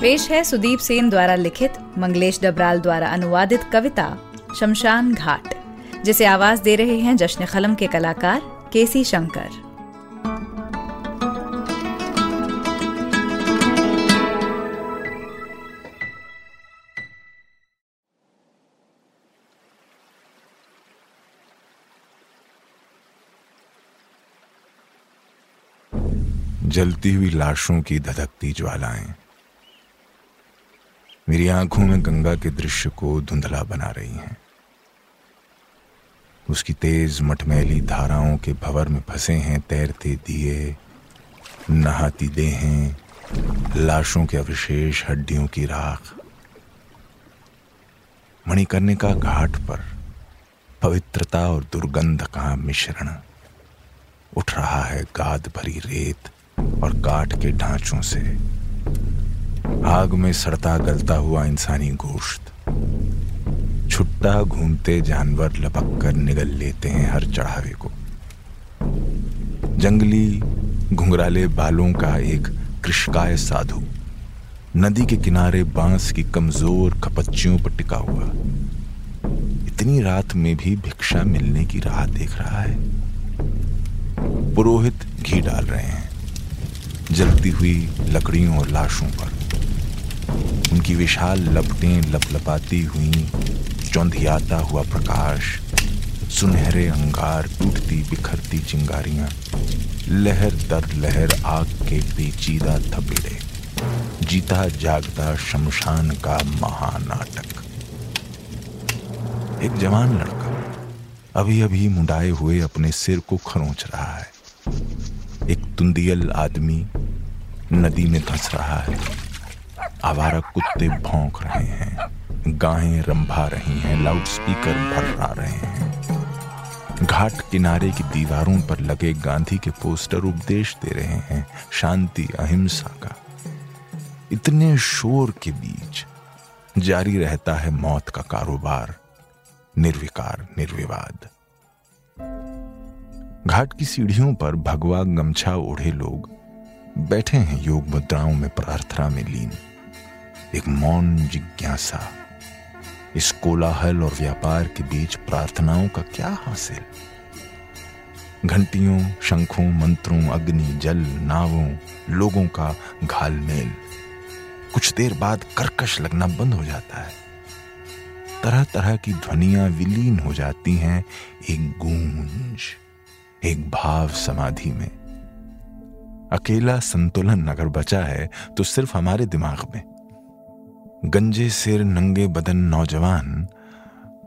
पेश है सुदीप सेन द्वारा लिखित, मंगलेश डबराल द्वारा अनुवादित कविता, शमशान घाट, जिसे आवाज़ दे रहे हैं जश्न खलम के कलाकार केसी शंकर। जलती हुई लाशों की धधकती ज्वालाएँ मेरी आँखों में गंगा के दृश्य को धुंधला बना रही हैं। उसकी तेज मटमैली धाराओं के भवर में फंसे हैं, तैरते दिए, नहाती देहें, लाशों के अवशेष, हड्डियों की राख। मणिकर्णिका घाट पर पवित्रता और दुर्गंध का मिश्रण उठ रहा है, गाद भरी रेत और काठ के ढांचों से। आग में सड़ता गलता हुआ इंसानी गोश्त। छुट्टा घूमते जानवर लपक कर निगल लेते हैं हर चढ़ावे को। जंगली घुंघराले बालों का एक कृषकाय साधु, नदी के किनारे बाँस की कमज़ोर खपच्चियों पर टिका हुआ। इतनी रात में भी भिक्षा मिलने की राह देख रहा है। पुरोहित घी डाल रहे हैं। जलती हुई लकड़ियों और लाशों पर। उनकी विशाल लपटें लपलपाती हुई। चौंधियाता हुआ प्रकाश। सुनहरे अंगार टूटती बिखरती चिंगारियाँ। लहर दर लहर आग के पेचीदा थपेड़े। जीता जागता शमशान का महानाटक। एक जवान लड़का अभी अभी मुंडाए हुए अपने सिर को खरोंच रहा है। एक तुंदियल आदमी नदी में धंस रहा है। आवारा कुत्ते भौंक रहे हैं गायें रंभा रही हैं, लाउडस्पीकर भर्रा रहे हैं। घाट किनारे की दीवारों पर लगे गांधी के पोस्टर उपदेश दे रहे हैं, शांति, अहिंसा का। इतने शोर के बीच जारी रहता है मौत का कारोबार, निर्विकार, निर्विवाद। घाट की सीढ़ियों पर भगवा गमछा ओढ़े लोग बैठे हैं योग मुद्राओं में प्रार्थना में लीन। एक मौन जिज्ञासा, इस कोलाहल और व्यापार के बीच प्रार्थनाओं का क्या हासिल? घंटियों, शंखों, मंत्रों, अग्नि, जल, नावों, लोगों का घालमेल। कुछ देर बाद कर्कश लगना बंद हो जाता है। तरह तरह की ध्वनियाँ विलीन हो जाती हैं एक गूंज, एक भाव समाधि में। अकेला संतुलन अगर बचा है तो सिर्फ़ हमारे दिमाग में। गंजे सिर नंगे बदन नौजवान,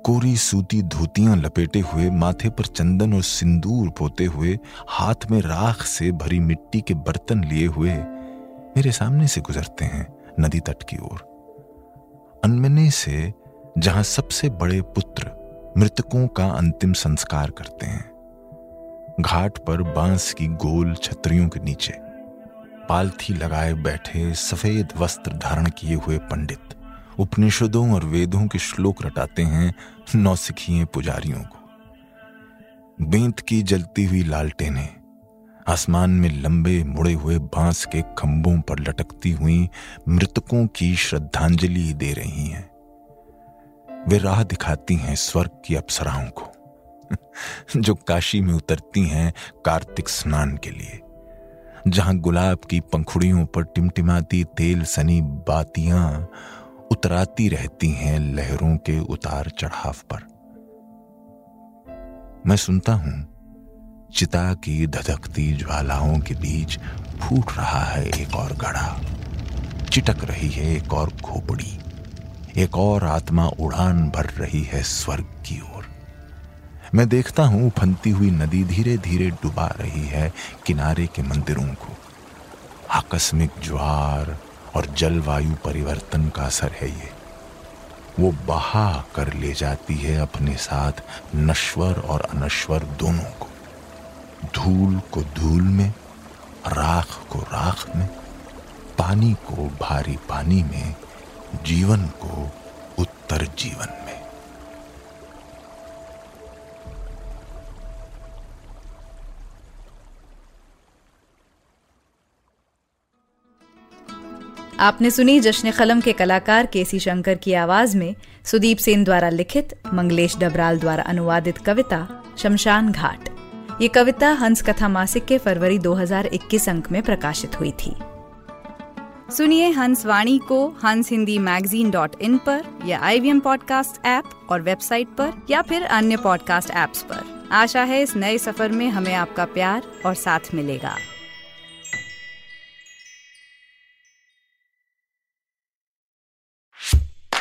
कोरी सूती धोतियाँ लपेटे हुए, माथे पर चंदन और सिंदूर पोते हुए, हाथ में राख से भरी मिट्टी के बर्तन लिए हुए मेरे सामने से गुजरते हैं नदी तट की ओर। अनमने से जहाँ सबसे बड़े पुत्र मृतकों का अंतिम संस्कार करते हैं, घाट पर बाँस की गोल छतरियों के नीचे। पालथी लगाए बैठे सफ़ेद वस्त्र धारण किए हुए पंडित उपनिषदों और वेदों के श्लोक रटाते हैं नौसिखिए पुजारियों को। बेंत की जलती हुई लालटेनें, आसमान में लंबे मुड़े हुए बाँस के खंभों पर लटकती हुई मृतकों की श्रद्धांजलि दे रही हैं। वे राह दिखाती हैं स्वर्ग की अप्सराओं को, जो काशी में उतरती हैं कार्तिक स्नान के लिए। जहाँ गुलाब की पंखुड़ियों पर टिमटिमाती तेल सनी बातियाँ उतराती रहती हैं लहरों के उतार चढ़ाव पर। मैं सुनता हूँ, चिता की धधकती ज्वालाओं के बीच फूट रहा है एक और गढ़ा चिटक रही है एक और खोपड़ी। एक और आत्मा उड़ान भर रही है स्वर्ग की ओर। मैं देखता हूँ फनती हुई नदी धीरे धीरे डुबा रही है किनारे के मंदिरों को। आकस्मिक ज्वार और जलवायु परिवर्तन का असर है ये। वो बहा कर ले जाती है अपने साथ नश्वर और अनश्वर दोनों को। धूल को धूल में, राख को राख में, पानी को भारी पानी में, जीवन को उत्तर जीवन में। आपने सुनी जश्न कलम के कलाकार केसी शंकर की आवाज़ में सुदीप सेन द्वारा लिखित, मंगलेश डबराल द्वारा अनुवादित कविता, शमशान घाट। ये कविता हंस कथा मासिक के फरवरी 2021 अंक में प्रकाशित हुई थी। सुनिए हंस वाणी को हंस हिंदी मैगजीन डॉट इन पर या आई वी पॉडकास्ट ऐप और वेबसाइट पर या फिर अन्य पॉडकास्ट ऐप्स पर। आशा है इस नए सफ़र में हमें आपका प्यार और साथ मिलेगा।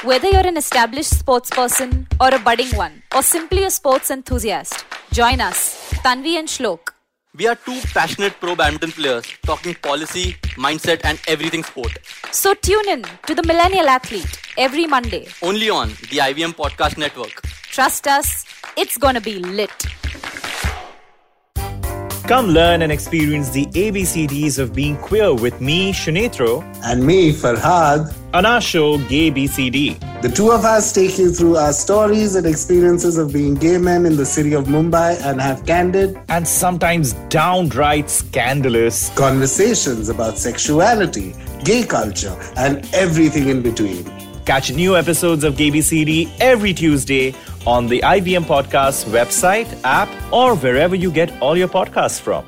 Whether you're an established sports person or a budding one, or simply a sports enthusiast, join us, Tanvi and Shlok. We are two passionate pro badminton players talking policy, mindset, and everything sport. So tune in to the Millennial Athlete every Monday. Only on the IVM Podcast Network. Trust us, it's gonna be lit. Come learn and experience the ABCDs of being queer with me, Shunetro, and me, Farhad. On our show Gay BCD. The two of us take you through our stories and experiences of being gay men in the city of Mumbai and have candid And sometimes downright scandalous. conversations about sexuality, gay culture, and everything in between. Catch new episodes of Gay BCD every Tuesday on the IBM Podcast website, app, or wherever you get all your podcasts from.